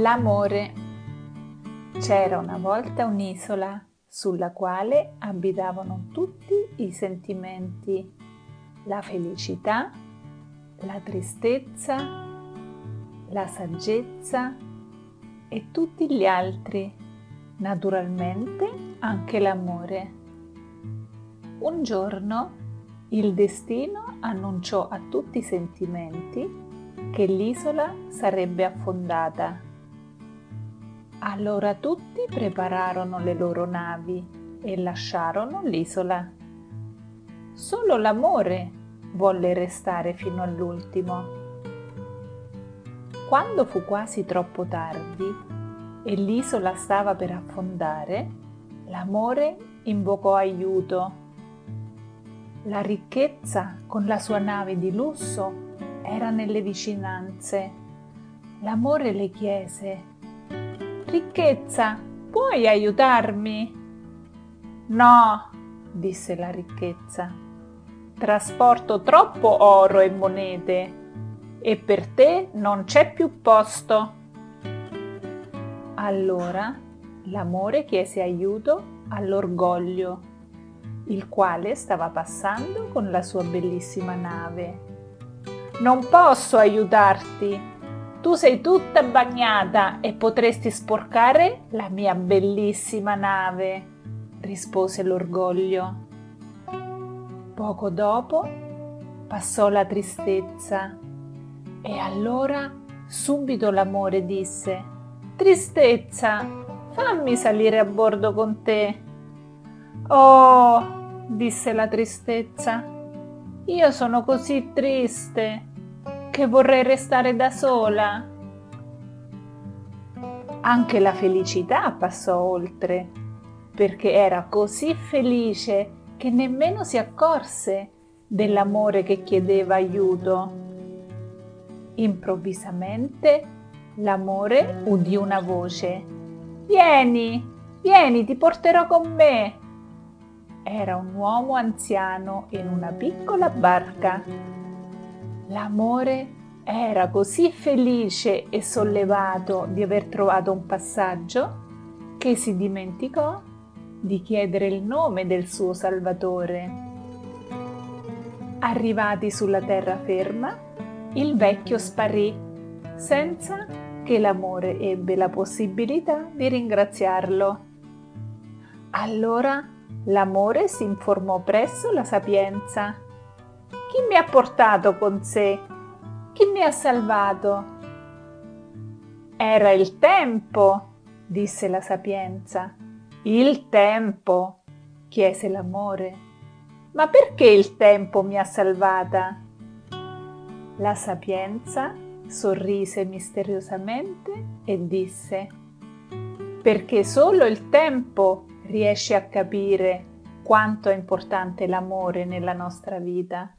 L'amore. C'era una volta un'isola sulla quale abitavano tutti i sentimenti, la felicità, la tristezza, la saggezza e tutti gli altri, naturalmente anche l'amore. Un giorno il destino annunciò a tutti i sentimenti che l'isola sarebbe affondata allora tutti prepararono le loro navi e lasciarono l'isola. Solo l'amore volle restare fino all'ultimo. Quando fu quasi troppo tardi e l'isola stava per affondare, l'amore invocò aiuto. La ricchezza con la sua nave di lusso era nelle vicinanze. L'amore le chiese Ricchezza, puoi aiutarmi? No, disse la ricchezza. Trasporto troppo oro e monete e per te non c'è più posto. Allora l'amore chiese aiuto all'orgoglio, il quale stava passando con la sua bellissima nave. Non posso aiutarti, tu sei tutta bagnata e potresti sporcare la mia bellissima nave, rispose l'orgoglio. Poco dopo passò la tristezza e allora subito l'amore disse Tristezza, fammi salire a bordo con te. Oh, disse la tristezza, io sono così triste che vorrei restare da sola. Anche la felicità passò oltre, perché era così felice che nemmeno si accorse dell'amore che chiedeva aiuto. Improvvisamente l'amore udì una voce. Vieni, vieni, ti porterò con me. Era un uomo anziano in una piccola barca L'amore era così felice e sollevato di aver trovato un passaggio che si dimenticò di chiedere il nome del suo Salvatore. Arrivati sulla terraferma, il vecchio sparì senza che l'amore ebbe la possibilità di ringraziarlo. Allora l'amore si informò presso la sapienza chi mi ha portato con sé? Chi mi ha salvato? Era il tempo, disse la sapienza. Il tempo, chiese l'amore. Ma perché il tempo mi ha salvata? La sapienza sorrise misteriosamente e disse perché solo il tempo riesce a capire quanto è importante l'amore nella nostra vita